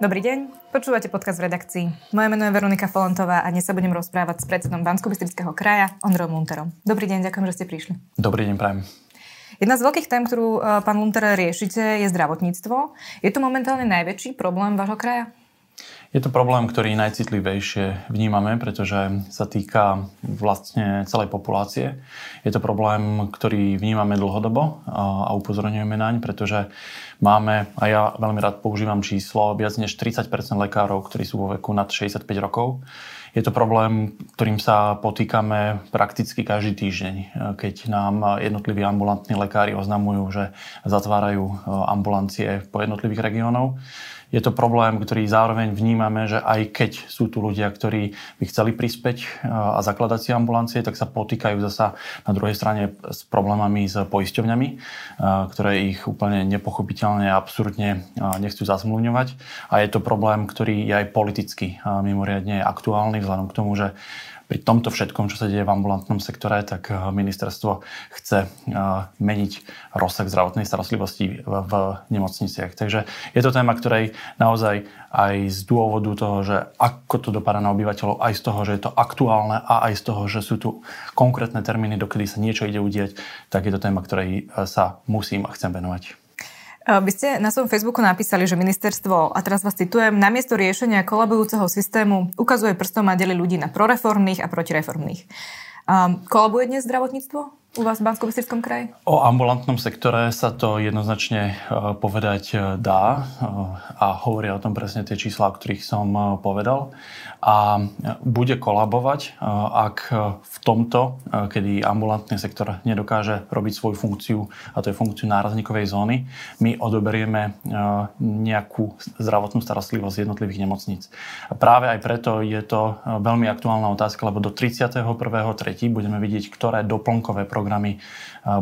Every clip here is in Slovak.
Dobrý deň, počúvate podcast v redakcii. Moje meno je Veronika Folentová a dnes sa budem rozprávať s predsedom bansko kraja, Ondrejom Lunterom. Dobrý deň, ďakujem, že ste prišli. Dobrý deň, prajem. Jedna z veľkých tém, ktorú e, pán Lunter riešite, je zdravotníctvo. Je to momentálne najväčší problém vášho kraja? Je to problém, ktorý najcitlivejšie vnímame, pretože sa týka vlastne celej populácie. Je to problém, ktorý vnímame dlhodobo a upozorňujeme naň, pretože máme, a ja veľmi rád používam číslo, viac než 30% lekárov, ktorí sú vo veku nad 65 rokov. Je to problém, ktorým sa potýkame prakticky každý týždeň, keď nám jednotliví ambulantní lekári oznamujú, že zatvárajú ambulancie po jednotlivých regiónov je to problém, ktorý zároveň vnímame, že aj keď sú tu ľudia, ktorí by chceli prispäť a zakladať si ambulancie, tak sa potýkajú zasa na druhej strane s problémami s poisťovňami, ktoré ich úplne nepochopiteľne a absurdne nechcú zazmluvňovať. A je to problém, ktorý je aj politicky mimoriadne aktuálny vzhľadom k tomu, že pri tomto všetkom, čo sa deje v ambulantnom sektore, tak eh, ministerstvo chce eh, meniť rozsah zdravotnej starostlivosti v nemocniciach. Takže je to téma, ktorej naozaj aj z dôvodu toho, že ako to dopadá na obyvateľov, aj z toho, že je to aktuálne a aj z toho, že sú tu konkrétne termíny, dokedy sa niečo ide udieť, tak je to téma, ktorej eh, sa musím a chcem venovať. Vy ste na svojom Facebooku napísali, že ministerstvo, a teraz vás citujem, namiesto riešenia kolabujúceho systému ukazuje prstom a delí ľudí na proreformných a protireformných. Um, kolabuje dnes zdravotníctvo? U vás v bansko kraji? O ambulantnom sektore sa to jednoznačne e, povedať e, dá e, a hovoria o tom presne tie čísla, o ktorých som povedal. A bude kolabovať, ak v tomto, kedy ambulantný sektor nedokáže robiť svoju funkciu, a to je funkciu nárazníkovej zóny, my odoberieme nejakú zdravotnú starostlivosť jednotlivých nemocníc. A práve aj preto je to veľmi aktuálna otázka, lebo do 31.3. budeme vidieť, ktoré doplnkové programy programy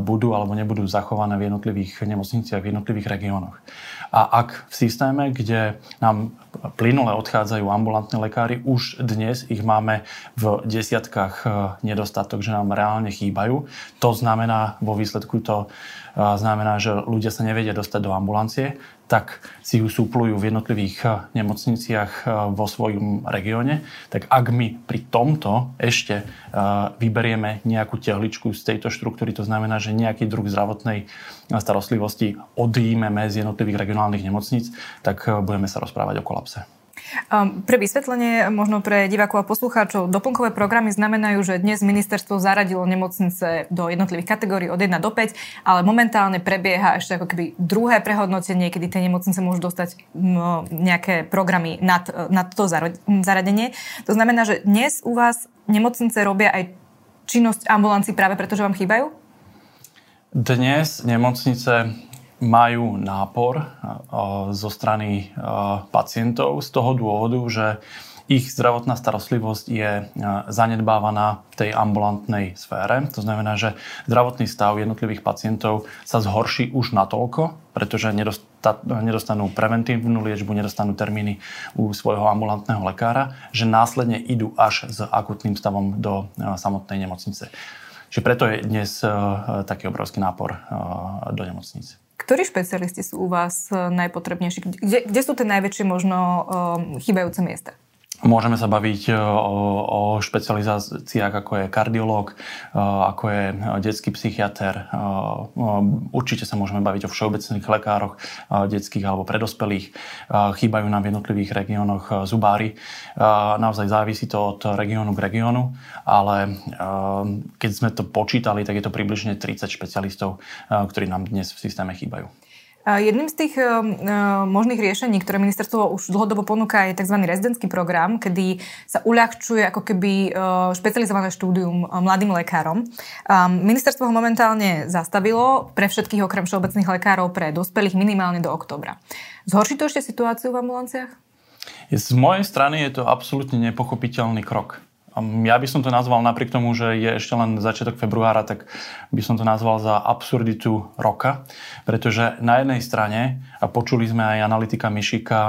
budú alebo nebudú zachované v jednotlivých nemocniciach, v jednotlivých regiónoch. A ak v systéme, kde nám plynule odchádzajú ambulantní lekári, už dnes ich máme v desiatkách nedostatok, že nám reálne chýbajú, to znamená vo výsledku to znamená, že ľudia sa nevedia dostať do ambulancie, tak si ju súplujú v jednotlivých eh, nemocniciach eh, vo svojom regióne. Tak ak my pri tomto ešte eh, vyberieme nejakú tehličku z tejto štruktúry, to znamená, že nejaký druh zdravotnej starostlivosti odjímeme z jednotlivých regionálnych nemocníc, tak budeme sa rozprávať o kolapse. Um, pre vysvetlenie, možno pre divákov a poslucháčov, doplnkové programy znamenajú, že dnes ministerstvo zaradilo nemocnice do jednotlivých kategórií od 1 do 5, ale momentálne prebieha ešte ako keby druhé prehodnotenie, kedy tie nemocnice môžu dostať nejaké programy nad, nad to zaradenie. To znamená, že dnes u vás nemocnice robia aj činnosť ambulancií práve preto, že vám chýbajú? Dnes nemocnice majú nápor zo strany pacientov z toho dôvodu, že ich zdravotná starostlivosť je zanedbávaná v tej ambulantnej sfére. To znamená, že zdravotný stav jednotlivých pacientov sa zhorší už natoľko, pretože nedostanú preventívnu liečbu, nedostanú termíny u svojho ambulantného lekára, že následne idú až s akutným stavom do samotnej nemocnice. Čiže preto je dnes taký obrovský nápor do nemocnice. Ktorí špecialisti sú u vás eh, najpotrebnejší? Kde, kde sú tie najväčšie možno um, chýbajúce miesta? Môžeme sa baviť e, o, špecializáciách, ako je kardiológ, e, ako je detský psychiatr. E, určite sa môžeme baviť o všeobecných lekároch, detských alebo predospelých. Chýbajú nám v jednotlivých regiónoch zubári. Naozaj závisí to od regiónu k regiónu, ale keď sme to počítali, tak je to približne 30 špecialistov, ktorí nám dnes v systéme chýbajú. Jedným z tých uh, možných riešení, ktoré ministerstvo už dlhodobo ponúka, je tzv. rezidentský program, kedy sa uľahčuje ako keby uh, špecializované štúdium uh, mladým lekárom. Um, ministerstvo ho momentálne zastavilo pre všetkých okrem všeobecných lekárov pre dospelých minimálne do oktobra. Zhorší to ešte situáciu v ambulanciách? Z mojej strany je to absolútne nepochopiteľný krok. Ja by som to nazval napriek tomu, že je ešte len začiatok februára, tak by som to nazval za absurditu roka, pretože na jednej strane, a počuli sme aj analytika Mišika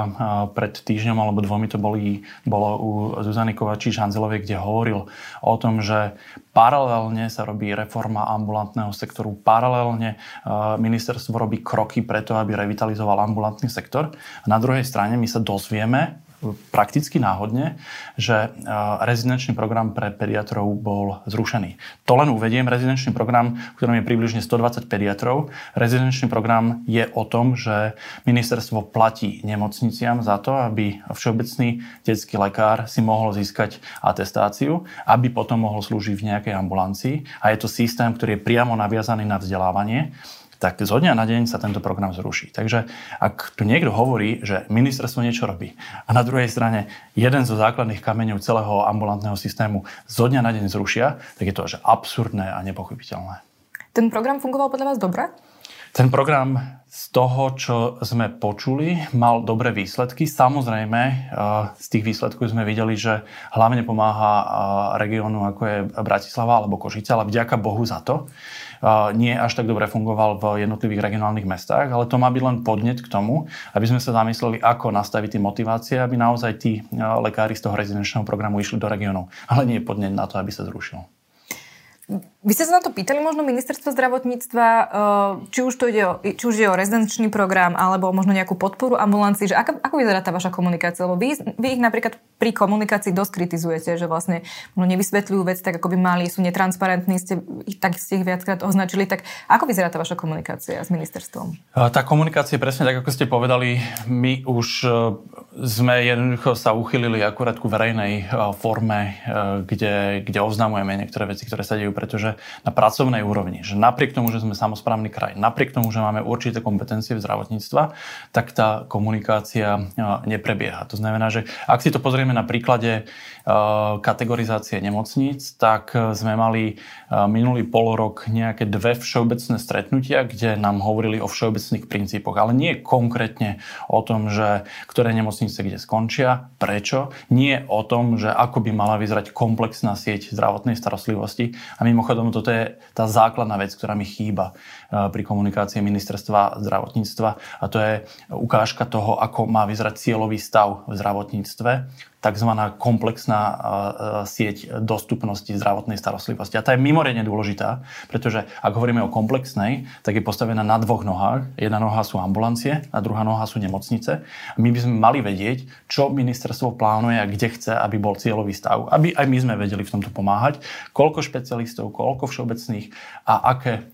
pred týždňom alebo dvomi, to boli, bolo u Zuzany Kovačíš Hanzelovej, kde hovoril o tom, že paralelne sa robí reforma ambulantného sektoru, paralelne ministerstvo robí kroky preto, aby revitalizoval ambulantný sektor. A na druhej strane my sa dozvieme prakticky náhodne, že e, rezidenčný program pre pediatrov bol zrušený. To len uvediem, rezidenčný program, v ktorom je približne 120 pediatrov. Rezidenčný program je o tom, že ministerstvo platí nemocniciam za to, aby všeobecný detský lekár si mohol získať atestáciu, aby potom mohol slúžiť v nejakej ambulancii. A je to systém, ktorý je priamo naviazaný na vzdelávanie tak zo dňa na deň sa tento program zruší. Takže ak tu niekto hovorí, že ministerstvo niečo robí a na druhej strane jeden zo základných kameňov celého ambulantného systému zo dňa na deň zrušia, tak je to že absurdné a nepochopiteľné. Ten program fungoval podľa vás dobre? Ten program z toho, čo sme počuli, mal dobré výsledky. Samozrejme, eh, z tých výsledkov sme videli, že hlavne pomáha eh, regiónu ako je Bratislava alebo Košice, ale vďaka Bohu za to nie až tak dobre fungoval v jednotlivých regionálnych mestách, ale to má byť len podnet k tomu, aby sme sa zamysleli, ako nastaviť tie motivácie, aby naozaj tí lekári z toho rezidenčného programu išli do regiónov. Ale nie podnet na to, aby sa zrušil. Vy ste sa na to pýtali možno ministerstva zdravotníctva, eh, či už, to ide o, či už ide o rezidenčný program alebo možno nejakú podporu ambulancií, že ako, ako vyzerá tá vaša komunikácia? Lebo vy, vy ich napríklad pri komunikácii dosť kritizujete, že vlastne možno nevysvetľujú vec tak, ako by mali, sú netransparentní, ste, tak ste ich viackrát označili. Tak ako vyzerá tá vaša komunikácia s ministerstvom? Tá komunikácia presne tak, ako ste povedali, my už eh, sme jednoducho sa uchylili akurát ku verejnej eh, forme, kde, kde oznamujeme niektoré veci, ktoré sa dejú pretože na pracovnej úrovni, že napriek tomu, že sme samozprávny kraj, napriek tomu, že máme určité kompetencie v zdravotníctva, tak tá komunikácia e, neprebieha. To znamená, že ak si to pozrieme na príklade e, kategorizácie nemocníc, tak e, sme mali minulý polorok nejaké dve všeobecné stretnutia, kde nám hovorili o všeobecných princípoch, ale nie konkrétne o tom, že ktoré nemocnice kde skončia, prečo, nie o tom, že ako by mala vyzerať komplexná sieť zdravotnej starostlivosti. A mimochodom, toto je tá základná vec, ktorá mi chýba eh, pri komunikácii ministerstva zdravotníctva. A to je ukážka toho, ako má vyzerať cieľový stav v zdravotníctve tzv. komplexná sieť dostupnosti zdravotnej starostlivosti. A tá je mimoriadne dôležitá, pretože ak hovoríme o komplexnej, tak je postavená na dvoch nohách. Jedna noha sú ambulancie a druhá noha sú nemocnice. My by sme mali vedieť, čo ministerstvo plánuje a kde chce, aby bol cieľový stav. Aby aj my sme vedeli v tomto pomáhať. Koľko špecialistov, koľko všeobecných a aké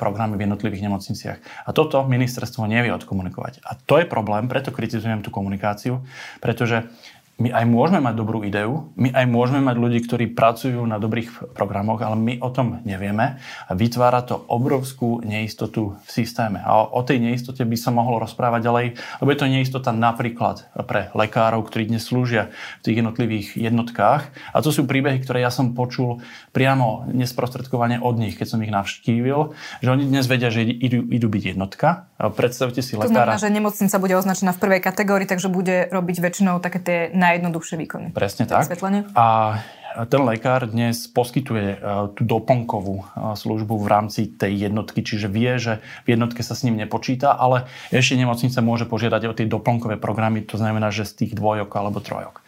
programy v jednotlivých nemocniciach. A toto ministerstvo nevie odkomunikovať. A to je problém, preto kritizujem tú komunikáciu, pretože my aj môžeme mať dobrú ideu, my aj môžeme mať ľudí, ktorí pracujú na dobrých programoch, ale my o tom nevieme a vytvára to obrovskú neistotu v systéme. A o tej neistote by sa mohlo rozprávať ďalej, lebo je to neistota napríklad pre lekárov, ktorí dnes slúžia v tých jednotlivých jednotkách. A to sú príbehy, ktoré ja som počul priamo nesprostredkovane od nich, keď som ich navštívil, že oni dnes vedia, že idú, idú byť jednotka. Predstavte si lekára. To znamená, že nemocnica bude označená v prvej kategórii, takže bude robiť väčšinou také tie najjednoduchšie výkony. Presne tak. A ten lekár dnes poskytuje e, tú doplnkovú e, službu v rámci tej jednotky, čiže vie, že v jednotke sa s ním nepočíta, ale ešte nemocnica môže požiadať o tie doplnkové programy, to znamená, že z tých dvojok alebo trojok.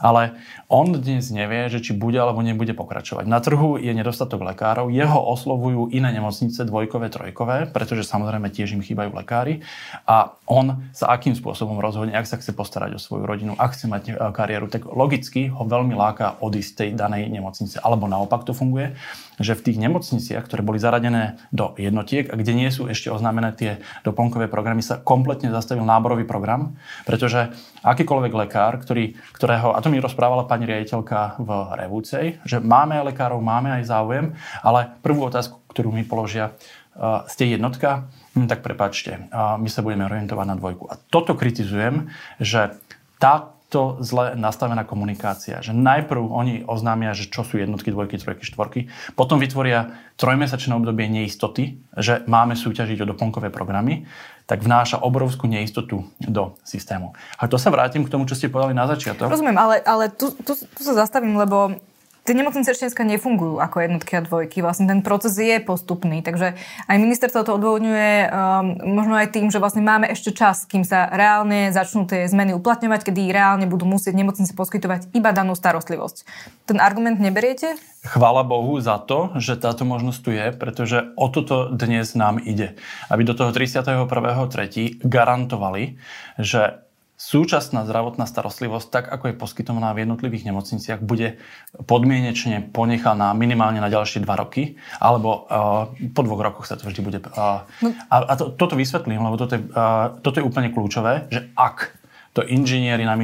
Ale on dnes nevie, že či bude alebo nebude pokračovať. Na trhu je nedostatok lekárov, jeho oslovujú iné nemocnice, dvojkové, trojkové, pretože samozrejme tiež im chýbajú lekári. A on sa akým spôsobom rozhodne, ak sa chce postarať o svoju rodinu, ak chce mať e, kariéru, tak logicky ho veľmi láka odísť tej danej nemocnice. Alebo naopak to funguje, že v tých nemocniciach, ktoré boli zaradené do jednotiek a kde nie sú ešte oznámené tie doplnkové programy, sa kompletne zastavil náborový program, pretože akýkoľvek lekár, ktorý, ktorého, a to mi rozprávala pani riaditeľka v Revúcej, že máme aj lekárov, máme aj záujem, ale prvú otázku, ktorú mi položia, uh, ste jednotka, hm, tak prepačte, uh, my sa budeme orientovať na dvojku. A toto kritizujem, že tá, to zle nastavená komunikácia. Že najprv oni oznámia, že čo sú jednotky, dvojky, trojky, štvorky, potom vytvoria trojmesačné obdobie neistoty, že máme súťažiť o doplnkové programy, tak vnáša obrovskú neistotu do systému. A to sa vrátim k tomu, čo ste povedali na začiatok. Rozumiem, ale, ale tu, tu, tu sa zastavím, lebo Tie nemocnice ešte dneska nefungujú ako jednotky a dvojky. Vlastne ten proces je postupný. Takže aj ministerstvo to odvodňuje um, možno aj tým, že vlastne máme ešte čas, kým sa reálne začnú tie zmeny uplatňovať, kedy reálne budú musieť nemocnice poskytovať iba danú starostlivosť. Ten argument neberiete? Chvála Bohu za to, že táto možnosť tu je, pretože o toto dnes nám ide. Aby do toho 31.3. garantovali, že súčasná zdravotná starostlivosť, tak ako je poskytovaná v jednotlivých nemocniciach, bude podmienečne ponechaná minimálne na ďalšie dva roky, alebo uh, po dvoch rokoch sa to vždy bude... Uh, a a to, toto vysvetlím, lebo toto je, uh, toto je úplne kľúčové, že ak to inžinieri na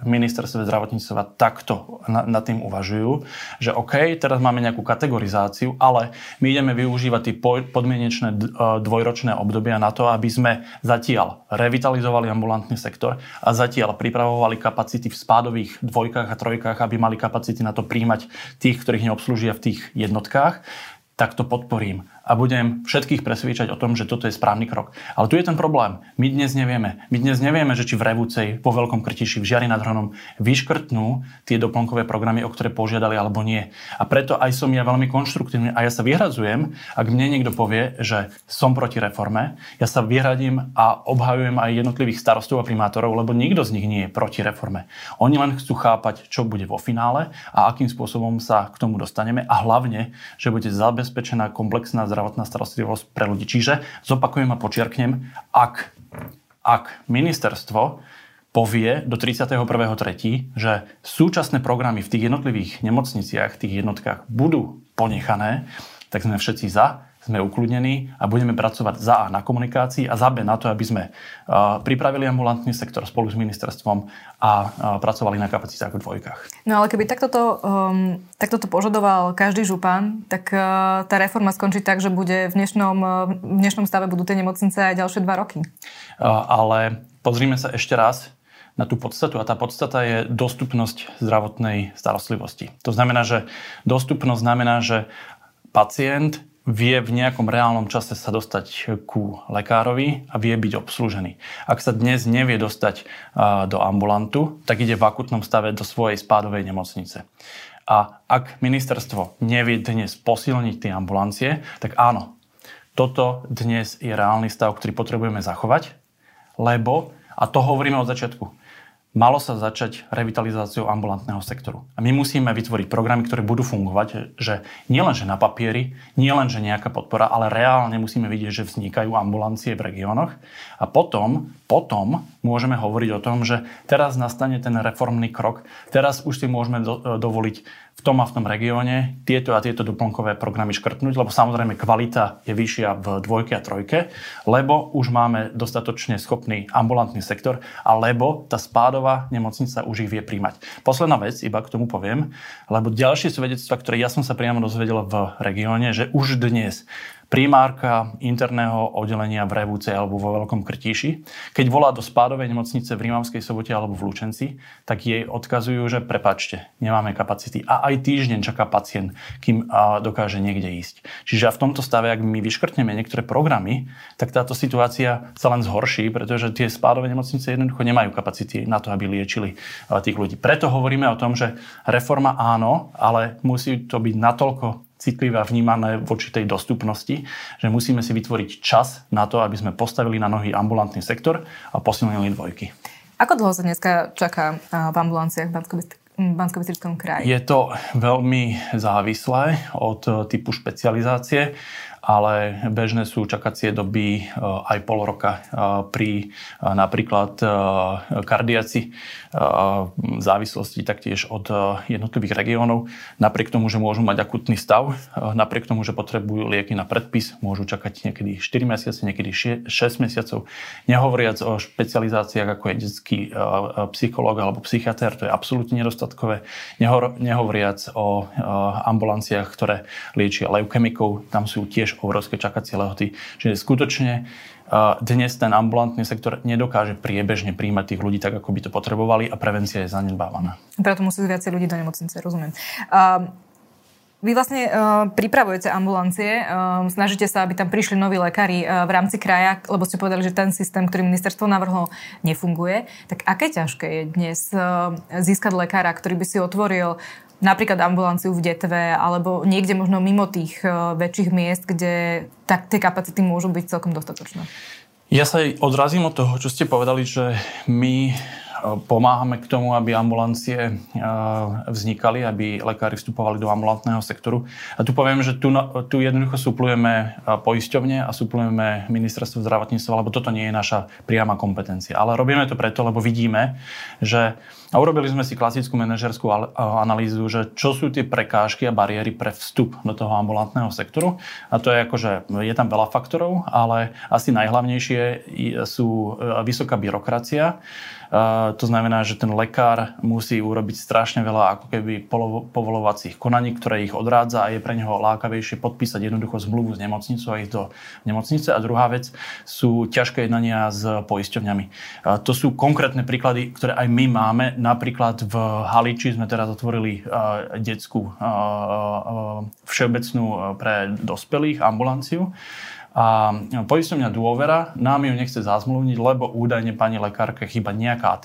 ministerstve zdravotníctva takto nad tým uvažujú, že OK, teraz máme nejakú kategorizáciu, ale my ideme využívať tie podmienečné e, dvojročné obdobia na to, aby sme zatiaľ revitalizovali ambulantný sektor a zatiaľ pripravovali kapacity v spádových dvojkách a trojkách, aby mali kapacity na to príjmať tých, ktorých neobslúžia v tých jednotkách, tak to podporím a budem všetkých presviečať o tom, že toto je správny krok. Ale tu je ten problém. My dnes nevieme. My dnes nevieme, že či v Revúcej, po Veľkom Krtiši, v Žiari nad Hronom vyškrtnú tie doplnkové programy, o ktoré požiadali alebo nie. A preto aj som ja veľmi konštruktívny a ja sa vyhradzujem, ak mne niekto povie, že som proti reforme, ja sa vyhradím a obhajujem aj jednotlivých starostov a primátorov, lebo nikto z nich nie je proti reforme. Oni len chcú chápať, čo bude vo finále a akým spôsobom sa k tomu dostaneme a hlavne, že bude zabezpečená komplexná zdravotná starostlivosť pre ľudí. Čiže zopakujem a počiarknem, ak, ak ministerstvo povie do 31.3., že súčasné programy v tých jednotlivých nemocniciach, tých jednotkách budú ponechané, tak sme všetci za sme ukludnení a budeme pracovať za A na komunikácii a za B na to, aby sme pripravili ambulantný sektor spolu s ministerstvom a pracovali na kapacitách v dvojkách. No ale keby takto to, um, takto to požadoval každý župan, tak uh, tá reforma skončí tak, že bude v dnešnom, uh, v dnešnom stave budú tie nemocnice aj ďalšie dva roky. Uh, ale pozrime sa ešte raz na tú podstatu a tá podstata je dostupnosť zdravotnej starostlivosti. To znamená, že dostupnosť znamená, že pacient vie v nejakom reálnom čase sa dostať ku lekárovi a vie byť obslúžený. Ak sa dnes nevie dostať do ambulantu, tak ide v akutnom stave do svojej spádovej nemocnice. A ak ministerstvo nevie dnes posilniť tie ambulancie, tak áno, toto dnes je reálny stav, ktorý potrebujeme zachovať, lebo, a to hovoríme od začiatku, malo sa začať revitalizáciou ambulantného sektoru. A my musíme vytvoriť programy, ktoré budú fungovať, že nielen, že na papieri, nielen, že nejaká podpora, ale reálne musíme vidieť, že vznikajú ambulancie v regiónoch. A potom, potom môžeme hovoriť o tom, že teraz nastane ten reformný krok, teraz už si môžeme do, dovoliť v tom a v tom regióne tieto a tieto doplnkové programy škrtnúť, lebo samozrejme kvalita je vyššia v dvojke a trojke, lebo už máme dostatočne schopný ambulantný sektor, alebo tá spádová nemocnica už ich vie príjmať. Posledná vec, iba k tomu poviem, lebo ďalšie svedectva, ktoré ja som sa priamo dozvedel v regióne, že už dnes primárka interného oddelenia v Revúce alebo vo Veľkom Krtíši, keď volá do spádovej nemocnice v Rímavskej sobote alebo v Lučenci, tak jej odkazujú, že prepačte, nemáme kapacity. A aj týždeň čaká pacient, kým dokáže niekde ísť. Čiže v tomto stave, ak my vyškrtneme niektoré programy, tak táto situácia sa len zhorší, pretože tie spádové nemocnice jednoducho nemajú kapacity na to, aby liečili tých ľudí. Preto hovoríme o tom, že reforma áno, ale musí to byť natoľko citlivé a vnímané voči tej dostupnosti, že musíme si vytvoriť čas na to, aby sme postavili na nohy ambulantný sektor a posilnili dvojky. Ako dlho sa dneska čaká v ambulanciách v bansko kraji? Je to veľmi závislé od typu špecializácie ale bežné sú čakacie doby eh, aj pol roka eh, pri eh, napríklad kardiaci v závislosti taktiež od jednotlivých regiónov. Napriek tomu, že môžu mať akutný stav, napriek tomu, že potrebujú lieky na predpis, môžu čakať niekedy 4 mesiace, niekedy 6 mesiacov. Nehovoriac o špecializáciách, ako je detský psychológ alebo psychiatr, to je absolútne nedostatkové. Nehovoriac o ambulanciách, ktoré liečia leukemikov, tam sú tiež obrovské čakacie lehoty. Čiže skutočne dnes ten ambulantný sektor nedokáže priebežne príjmať tých ľudí tak, ako by to potrebovali a prevencia je zanedbávaná. Preto musí viacej ľudí do nemocnice, rozumiem. Uh, vy vlastne uh, pripravujete ambulancie, uh, snažíte sa, aby tam prišli noví lekári uh, v rámci kraja, lebo ste povedali, že ten systém, ktorý ministerstvo navrhlo, nefunguje. Tak aké ťažké je dnes uh, získať lekára, ktorý by si otvoril napríklad ambulanciu v Detve alebo niekde možno mimo tých uh, väčších miest, kde tak tie kapacity môžu byť celkom dostatočné? Ja sa odrazím od toho, čo ste povedali, že my pomáhame k tomu, aby ambulancie vznikali, aby lekári vstupovali do ambulantného sektoru. A tu poviem, že tu, tu jednoducho suplujeme poisťovne a suplujeme ministerstvo zdravotníctva, lebo toto nie je naša priama kompetencia. Ale robíme to preto, lebo vidíme, že a urobili sme si klasickú manažerskú analýzu, že čo sú tie prekážky a bariéry pre vstup do toho ambulantného sektoru. A to je ako, že je tam veľa faktorov, ale asi najhlavnejšie sú vysoká byrokracia, to znamená, že ten lekár musí urobiť strašne veľa ako keby povolovacích konaní, ktoré ich odrádza a je pre neho lákavejšie podpísať jednoducho zmluvu s nemocnicou a ísť do nemocnice. A druhá vec sú ťažké jednania s poisťovňami. To sú konkrétne príklady, ktoré aj my máme. Napríklad v Haliči sme teraz otvorili detskú všeobecnú pre dospelých ambulanciu a poisťovňa dôvera nám ju nechce zazmluvniť, lebo údajne pani lekárke chýba nejaká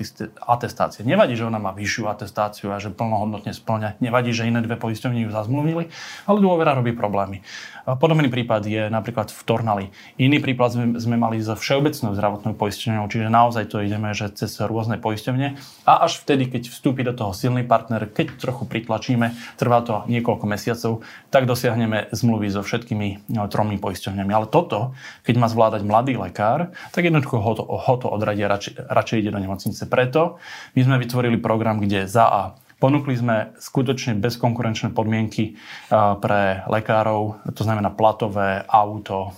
atestácia. Nevadí, že ona má vyššiu atestáciu a že plnohodnotne splňa. Nevadí, že iné dve poisťovne ju zazmluvnili, ale dôvera robí problémy. Podobný prípad je napríklad v Tornali. Iný prípad sme, sme mali so všeobecnou zdravotnou poisťovňou, čiže naozaj to ideme že cez rôzne poisťovne a až vtedy, keď vstúpi do toho silný partner, keď trochu pritlačíme, trvá to niekoľko mesiacov, tak dosiahneme zmluvy so všetkými no, tromi poisťovňami. Ale toto, keď má zvládať mladý lekár, tak jednoducho ho to, ho to odradia, radšej, radšej ide do nemocnice. Preto my sme vytvorili program, kde za A Ponúkli sme skutočne bezkonkurenčné podmienky pre lekárov, to znamená platové, auto,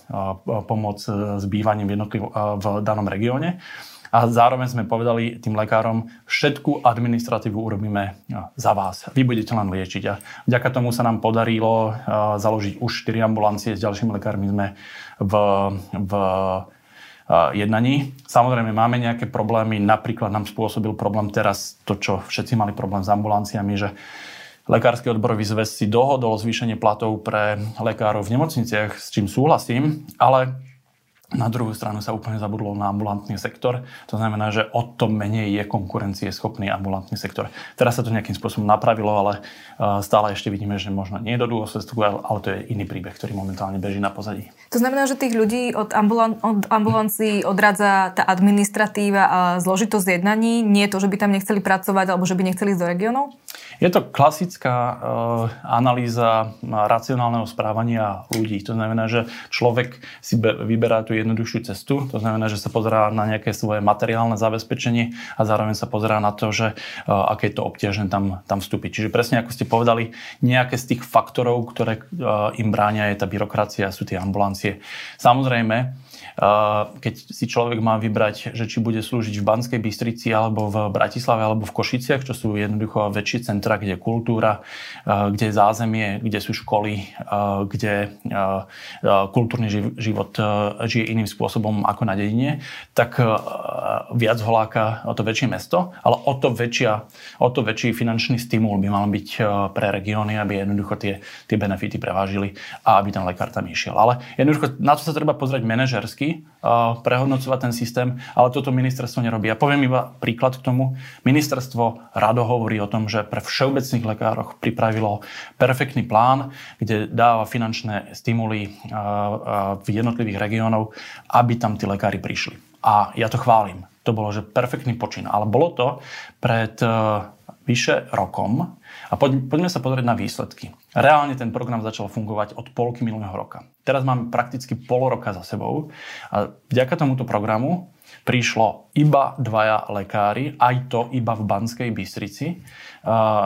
pomoc s bývaním v, v danom regióne. A zároveň sme povedali tým lekárom, všetku administratívu urobíme za vás. Vy budete len liečiť. A vďaka tomu sa nám podarilo založiť už 4 ambulancie. S ďalšími lekármi sme v, v jednaní. Samozrejme, máme nejaké problémy. Napríklad nám spôsobil problém teraz to, čo všetci mali problém s ambulanciami, že Lekársky odborový zväz si dohodol zvýšenie platov pre lekárov v nemocniciach, s čím súhlasím, ale na druhú stranu sa úplne zabudlo na ambulantný sektor. To znamená, že o to menej je konkurencie schopný ambulantný sektor. Teraz sa to nejakým spôsobom napravilo, ale e, stále ešte vidíme, že možno nie do dôsledku, ale to je iný príbeh, ktorý momentálne beží na pozadí. To znamená, že tých ľudí od, ambulan- od ambulancií odradza tá administratíva a zložitosť jednaní, nie to, že by tam nechceli pracovať alebo že by nechceli ísť do regiónov? Je to klasická uh, analýza racionálneho správania ľudí. To znamená, že človek si be- vyberá tú jednoduchšiu cestu. To znamená, že sa pozerá na nejaké svoje materiálne zabezpečenie a zároveň sa pozerá na to, že uh, aké je to obťažné tam, tam vstúpiť. Čiže presne ako ste povedali, nejaké z tých faktorov, ktoré uh, im bránia, je tá byrokracia, sú tie ambulancie. Samozrejme, keď si človek má vybrať, že či bude slúžiť v Banskej Bystrici alebo v Bratislave alebo v Košiciach, čo sú jednoducho väčšie centra, kde je kultúra, kde je zázemie, kde sú školy, kde kultúrny život žije iným spôsobom ako na dedine, tak viac holáka o to väčšie mesto, ale o to, väčšia, o to väčší finančný stimul by mal byť pre regióny, aby jednoducho tie, tie benefity prevážili a aby ten lekár tam išiel. Ale jednoducho na to sa treba pozrieť manažersky uh, prehodnocovať ten systém, ale toto ministerstvo nerobí. Ja poviem iba príklad k tomu. Ministerstvo rado hovorí o tom, že pre všeobecných lekároch pripravilo perfektný plán, kde dáva finančné stimuly v jednotlivých regiónov, aby tam tí lekári prišli. A ja to chválim. To bolo, že perfektný počin. Ale bolo to pred vyše rokom a poď, poďme sa pozrieť na výsledky. Reálne ten program začal fungovať od polky minulého roka. Teraz máme prakticky pol roka za sebou a vďaka tomuto programu prišlo iba dvaja lekári, aj to iba v Banskej Bystrici.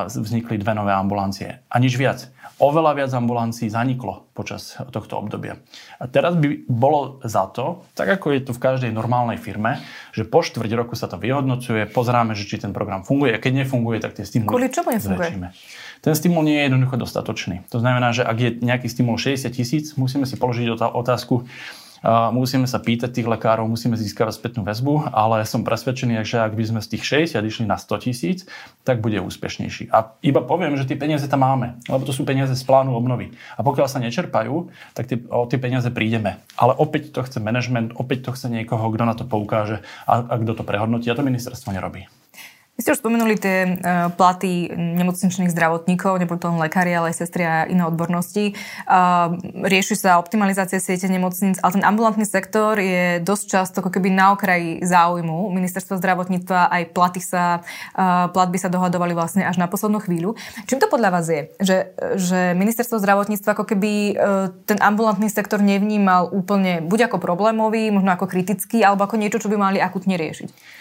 Vznikli dve nové ambulancie. A nič viac. Oveľa viac ambulancií zaniklo počas tohto obdobia. A teraz by bolo za to, tak ako je to v každej normálnej firme, že po štvrť roku sa to vyhodnocuje, pozráme, že či ten program funguje a keď nefunguje, tak tie stimuly Kvôli čomu nefunguje? Zväčšíme. Ten stimul nie je jednoducho dostatočný. To znamená, že ak je nejaký stimul 60 tisíc, musíme si položiť otázku, musíme sa pýtať tých lekárov, musíme získavať spätnú väzbu, ale som presvedčený, že ak by sme z tých 60 išli na 100 tisíc, tak bude úspešnejší. A iba poviem, že tie peniaze tam máme, lebo to sú peniaze z plánu obnovy. A pokiaľ sa nečerpajú, tak tie, o tie peniaze prídeme. Ale opäť to chce management, opäť to chce niekoho, kto na to poukáže a, a kto to prehodnotí. A to ministerstvo nerobí. Vy ste už spomenuli tie e, platy nemocničných zdravotníkov, neboli to len lekári, ale aj sestry a iné odbornosti. Rieši sa optimalizácia siete nemocníc, ale ten ambulantný sektor je dosť často ako keby na okraji záujmu ministerstva zdravotníctva, aj platy sa, platby sa dohadovali vlastne až na poslednú chvíľu. Čím to podľa vás je? Že, že ministerstvo zdravotníctva ako keby e, ten ambulantný sektor nevnímal úplne buď ako problémový, možno ako kritický, alebo ako niečo, čo by mali akutne riešiť?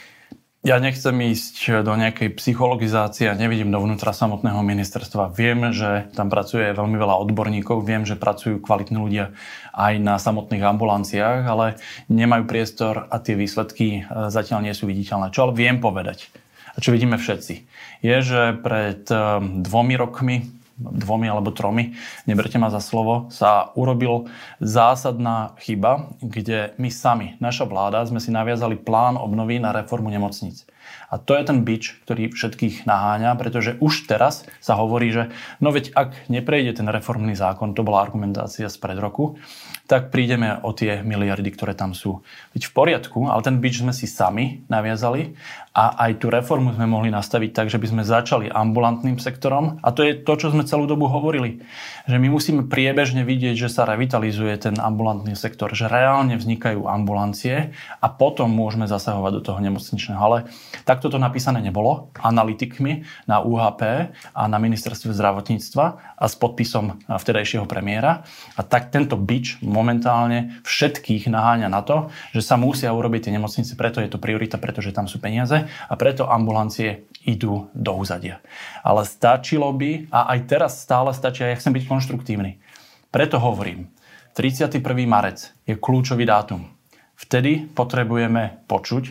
Ja nechcem ísť do nejakej psychologizácie a nevidím dovnútra samotného ministerstva. Viem, že tam pracuje veľmi veľa odborníkov, viem, že pracujú kvalitní ľudia aj na samotných ambulanciách, ale nemajú priestor a tie výsledky e, zatiaľ nie sú viditeľné. Čo ale viem povedať, a čo vidíme všetci, je, že pred e, dvomi rokmi dvomi alebo tromi, neberte ma za slovo, sa urobil zásadná chyba, kde my sami, naša vláda, sme si naviazali plán obnovy na reformu nemocníc. A to je ten bič, ktorý všetkých naháňa, pretože už teraz sa hovorí, že no veď ak neprejde ten reformný zákon, to bola argumentácia z pred roku, tak prídeme o tie miliardy, ktoré tam sú. Veď v poriadku, ale ten bič sme si sami naviazali a aj tú reformu sme mohli nastaviť tak, že by sme začali ambulantným sektorom a to je to, čo sme celú dobu hovorili. Že my musíme priebežne vidieť, že sa revitalizuje ten ambulantný sektor, že reálne vznikajú ambulancie a potom môžeme zasahovať do toho nemocničného. Ale takto to napísané nebolo analytikmi na UHP a na ministerstve zdravotníctva a s podpisom vtedajšieho premiéra. A tak tento bič momentálne všetkých naháňa na to, že sa musia urobiť tie nemocnice, preto je to priorita, pretože tam sú peniaze a preto ambulancie idú do úzadia. Ale stačilo by, a aj teraz stále stačí, ja chcem byť konštruktívny. Preto hovorím, 31. marec je kľúčový dátum. Vtedy potrebujeme počuť,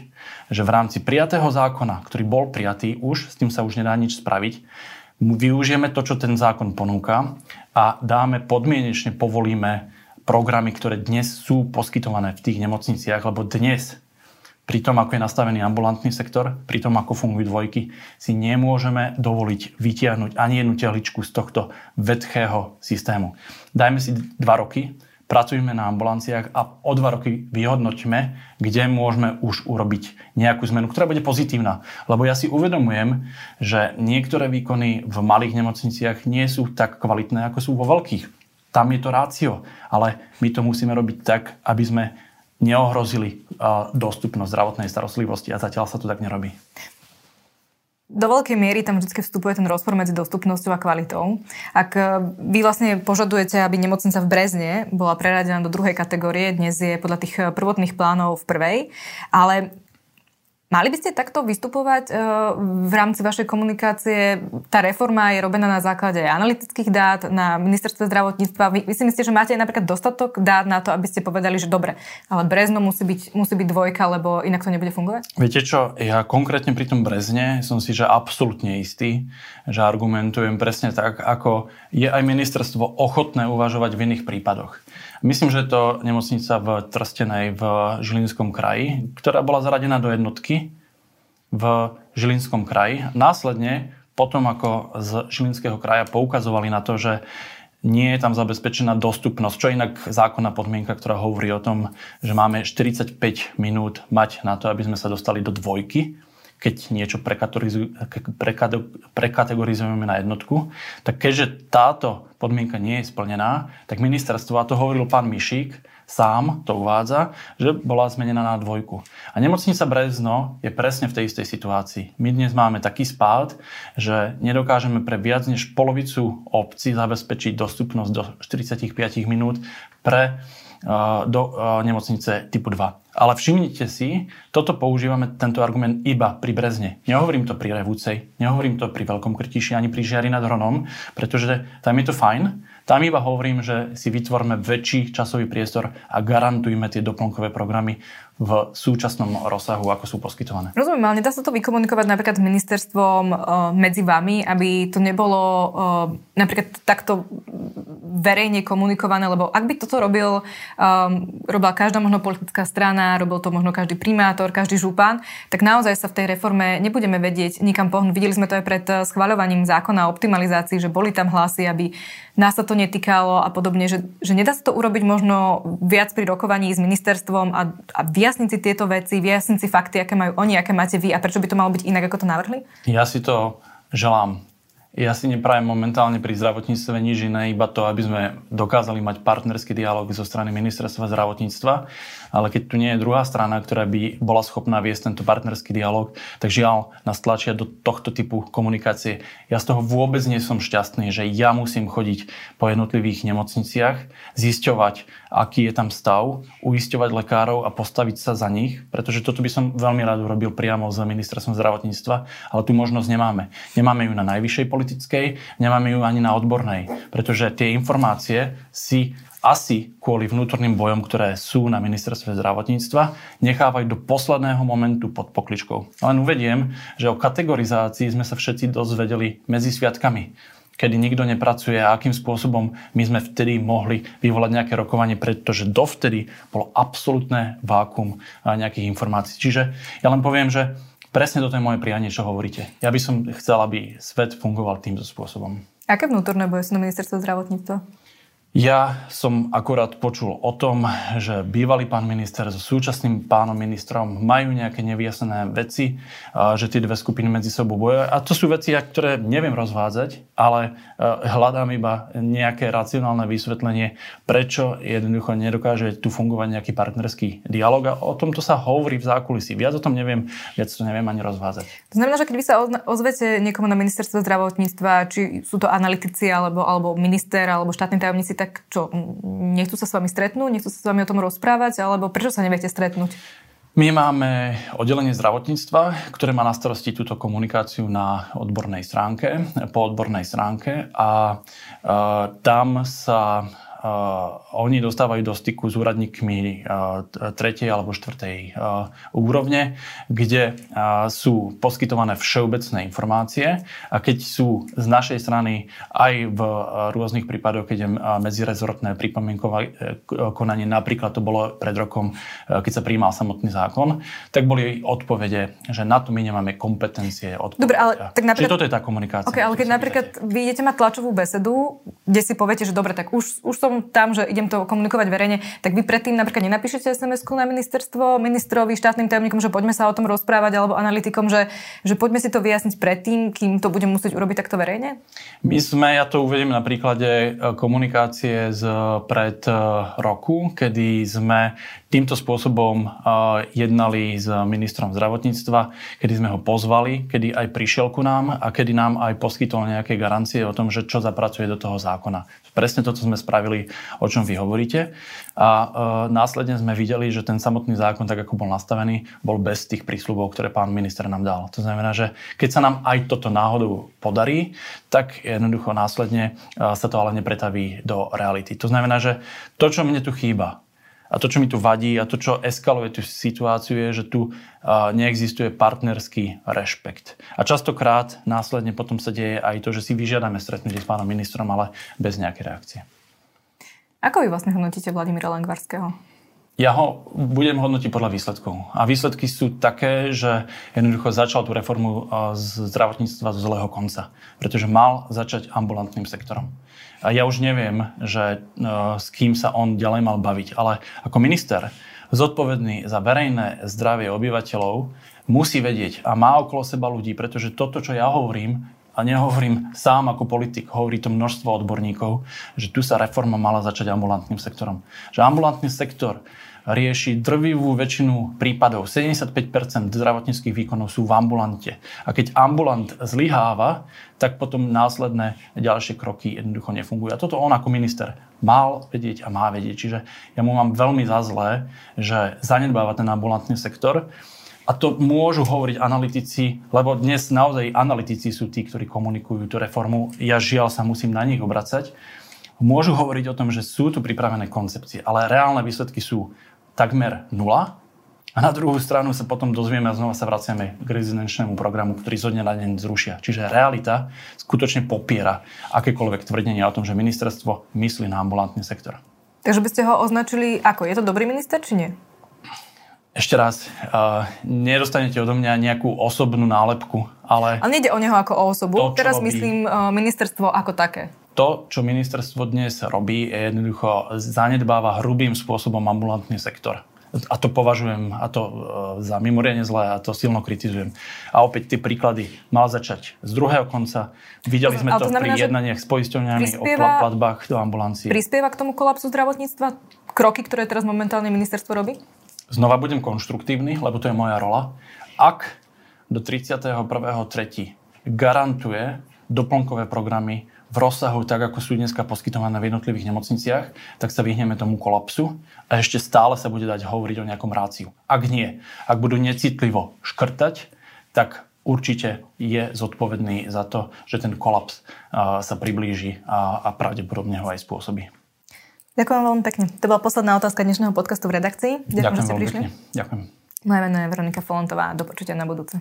že v rámci prijatého zákona, ktorý bol prijatý už, s tým sa už nedá nič spraviť, využijeme to, čo ten zákon ponúka a dáme podmienečne, povolíme programy, ktoré dnes sú poskytované v tých nemocniciach, lebo dnes pri tom, ako je nastavený ambulantný sektor, pri tom, ako fungujú dvojky, si nemôžeme dovoliť vytiahnuť ani jednu tehličku z tohto vedchého systému. Dajme si dva roky, pracujme na ambulanciách a o dva roky vyhodnoťme, kde môžeme už urobiť nejakú zmenu, ktorá bude pozitívna. Lebo ja si uvedomujem, že niektoré výkony v malých nemocniciach nie sú tak kvalitné, ako sú vo veľkých tam je to rácio. Ale my to musíme robiť tak, aby sme neohrozili dostupnosť zdravotnej starostlivosti a zatiaľ sa to tak nerobí. Do veľkej miery tam vždy vstupuje ten rozpor medzi dostupnosťou a kvalitou. Ak e, vy vlastne požadujete, aby nemocnica v Brezne bola preradená do druhej kategórie, dnes je podľa tých e, prvotných plánov v prvej, ale Mali by ste takto vystupovať e, v rámci vašej komunikácie? Tá reforma je robená na základe analytických dát na ministerstve zdravotníctva. Vy, vy si myslíte, že máte napríklad dostatok dát na to, aby ste povedali, že dobre, ale Brezno musí byť, musí byť dvojka, lebo inak to nebude fungovať? Viete čo, ja konkrétne pri tom Brezne som si že absolútne istý, že argumentujem presne tak, ako je aj ministerstvo ochotné uvažovať v iných prípadoch. Myslím, že je to nemocnica v Trstenej v Žilinskom kraji, ktorá bola zaradená do jednotky v Žilinskom kraji. Následne, potom ako z Žilinského kraja poukazovali na to, že nie je tam zabezpečená dostupnosť, čo je inak zákonná podmienka, ktorá hovorí o tom, že máme 45 minút mať na to, aby sme sa dostali do dvojky keď niečo prekategorizujeme na jednotku, tak keďže táto podmienka nie je splnená, tak ministerstvo, a to hovoril pán Mišík, sám to uvádza, že bola zmenená na dvojku. A nemocnica Brezno je presne v tej istej situácii. My dnes máme taký spád, že nedokážeme pre viac než polovicu obcí zabezpečiť dostupnosť do 45 minút pre do nemocnice typu 2. Ale všimnite si, toto používame, tento argument iba pri Brezne. Nehovorím to pri Revúcej, nehovorím to pri Veľkom Krtiši ani pri Žiari nad Hronom, pretože tam je to fajn, tam iba hovorím, že si vytvorme väčší časový priestor a garantujme tie doplnkové programy v súčasnom rozsahu, ako sú poskytované. Rozumiem, ale nedá sa to vykomunikovať napríklad s ministerstvom e, medzi vami, aby to nebolo e, napríklad takto verejne komunikované, lebo ak by toto robil, um, robila každá možno politická strana, robil to možno každý primátor, každý župan, tak naozaj sa v tej reforme nebudeme vedieť nikam pohnúť. Videli sme to aj pred schvaľovaním zákona o optimalizácii, že boli tam hlasy, aby nás sa to netýkalo a podobne, že, že nedá sa to urobiť možno viac pri rokovaní s ministerstvom a, a vyjasniť si tieto veci, vyjasniť si fakty, aké majú oni, aké máte vy a prečo by to malo byť inak, ako to navrhli? Ja si to želám ja si neprajem momentálne pri zdravotníctve nič iné, iba to, aby sme dokázali mať partnerský dialog zo strany ministerstva zdravotníctva, ale keď tu nie je druhá strana, ktorá by bola schopná viesť tento partnerský dialog, tak žiaľ nás tlačia do tohto typu komunikácie. Ja z toho vôbec nie som šťastný, že ja musím chodiť po jednotlivých nemocniciach, zisťovať, aký je tam stav, uisťovať lekárov a postaviť sa za nich, pretože toto by som veľmi rád urobil priamo s ministerstvom zdravotníctva, ale tú možnosť nemáme. Nemáme ju na najvyššej politickej, nemáme ju ani na odbornej, pretože tie informácie si asi kvôli vnútorným bojom, ktoré sú na ministerstve zdravotníctva, nechávajú do posledného momentu pod pokličkou. Len uvediem, že o kategorizácii sme sa všetci dozvedeli medzi sviatkami kedy nikto nepracuje a akým spôsobom my sme vtedy mohli vyvolať nejaké rokovanie, pretože dovtedy bolo absolútne vákum nejakých informácií. Čiže ja len poviem, že presne toto je moje prianie, čo hovoríte. Ja by som chcel, aby svet fungoval týmto spôsobom. Aké vnútorné boje sú na ministerstvo zdravotníctva? Ja som akurát počul o tom, že bývalý pán minister so súčasným pánom ministrom majú nejaké nevyjasnené veci, že tie dve skupiny medzi sebou bojujú. A to sú veci, ktoré neviem rozvádzať, ale hľadám iba nejaké racionálne vysvetlenie, prečo jednoducho nedokáže tu fungovať nejaký partnerský dialog. A o tomto sa hovorí v zákulisí. Viac o tom neviem, viac to neviem ani rozvázať. To znamená, že keď vy sa ozvete niekomu na ministerstvo zdravotníctva, či sú to analytici, alebo, alebo minister, alebo štátni tajomníci, tak čo, nechcú sa s vami stretnúť, nechcú sa s vami o tom rozprávať, alebo prečo sa neviete stretnúť? My máme oddelenie zdravotníctva, ktoré má na starosti túto komunikáciu na odbornej stránke, po odbornej stránke a uh, tam sa oni dostávajú do styku s úradníkmi tretej alebo štvrtej úrovne, kde sú poskytované všeobecné informácie a keď sú z našej strany aj v rôznych prípadoch, keď je medzirezortné pripomienkové e, konanie, napríklad to bolo pred rokom, e, keď sa prijímal samotný zákon, tak boli odpovede, že na to my nemáme kompetencie odpovedať. Dobre, ale tak napríklad... Čiže toto je tá komunikácia. Okay, ale keď napríklad vy idete mať tlačovú besedu, kde si poviete, že dobre, tak už, už som tam, že idem to komunikovať verejne, tak vy predtým napríklad nenapíšete sms na ministerstvo, ministrovi, štátnym tajomníkom, že poďme sa o tom rozprávať, alebo analytikom, že, že poďme si to vyjasniť predtým, kým to budem musieť urobiť takto verejne? My sme, ja to uvediem na príklade e, komunikácie z pred e, roku, kedy sme týmto spôsobom jednali s ministrom zdravotníctva, kedy sme ho pozvali, kedy aj prišiel ku nám a kedy nám aj poskytol nejaké garancie o tom, že čo zapracuje do toho zákona. Presne toto sme spravili, o čom vy hovoríte. A e, následne sme videli, že ten samotný zákon, tak ako bol nastavený, bol bez tých prísľubov, ktoré pán minister nám dal. To znamená, že keď sa nám aj toto náhodou podarí, tak jednoducho následne sa to ale nepretaví do reality. To znamená, že to, čo mne tu chýba, a to, čo mi tu vadí a to, čo eskaluje tú situáciu, je, že tu neexistuje partnerský rešpekt. A častokrát následne potom sa deje aj to, že si vyžiadame stretnutie s pánom ministrom, ale bez nejaké reakcie. Ako vy vlastne hodnotíte Vladimíra Langvarského? Ja ho budem hodnotiť podľa výsledkov. A výsledky sú také, že jednoducho začal tú reformu zdravotníctva zo zlého konca. Pretože mal začať ambulantným sektorom. A ja už neviem, že s kým sa on ďalej mal baviť. Ale ako minister, zodpovedný za verejné zdravie obyvateľov, musí vedieť a má okolo seba ľudí, pretože toto, čo ja hovorím, a nehovorím sám ako politik, hovorí to množstvo odborníkov, že tu sa reforma mala začať ambulantným sektorom. Že ambulantný sektor rieši drvivú väčšinu prípadov. 75% zdravotníckých výkonov sú v ambulante. A keď ambulant zlyháva, tak potom následné ďalšie kroky jednoducho nefungujú. A toto on ako minister mal vedieť a má vedieť. Čiže ja mu mám veľmi za zlé, že zanedbáva ten ambulantný sektor. A to môžu hovoriť analytici, lebo dnes naozaj analytici sú tí, ktorí komunikujú tú reformu. Ja žiaľ sa musím na nich obracať. Môžu hovoriť o tom, že sú tu pripravené koncepcie, ale reálne výsledky sú takmer nula. A na druhú stranu sa potom dozvieme a znova sa vraciame k rezidenčnému programu, ktorý zo dňa na deň zrušia. Čiže realita skutočne popiera akékoľvek tvrdenie o tom, že ministerstvo myslí na ambulantný sektor. Takže by ste ho označili ako? Je to dobrý minister, či nie? Ešte raz, uh, nedostanete odo mňa nejakú osobnú nálepku, ale... Ale nejde o neho ako o osobu, to, teraz robí, myslím uh, ministerstvo ako také. To, čo ministerstvo dnes robí, je jednoducho zanedbáva hrubým spôsobom ambulantný sektor. A to považujem a to uh, za mimoriadne zlé a to silno kritizujem. A opäť tie príklady mal začať z druhého konca. Videli sme to, to znamená, pri jednaniach s poisťovňami o platbách do ambulancií. Prispieva k tomu kolapsu zdravotníctva kroky, ktoré teraz momentálne ministerstvo robí? Znova budem konštruktívny, lebo to je moja rola. Ak do 31.3. garantuje doplnkové programy v rozsahu tak, ako sú dneska poskytované v jednotlivých nemocniciach, tak sa vyhneme tomu kolapsu a ešte stále sa bude dať hovoriť o nejakom ráciu. Ak nie, ak budú necitlivo škrtať, tak určite je zodpovedný za to, že ten kolaps sa priblíži a, a pravdepodobne ho aj spôsobí. Ďakujem veľmi pekne. To bola posledná otázka dnešného podcastu v redakcii. Ďakujem, Ďakujem že ste prišli. Pekne. Ďakujem. Moje meno je Veronika Folontová. Do počutia na budúce.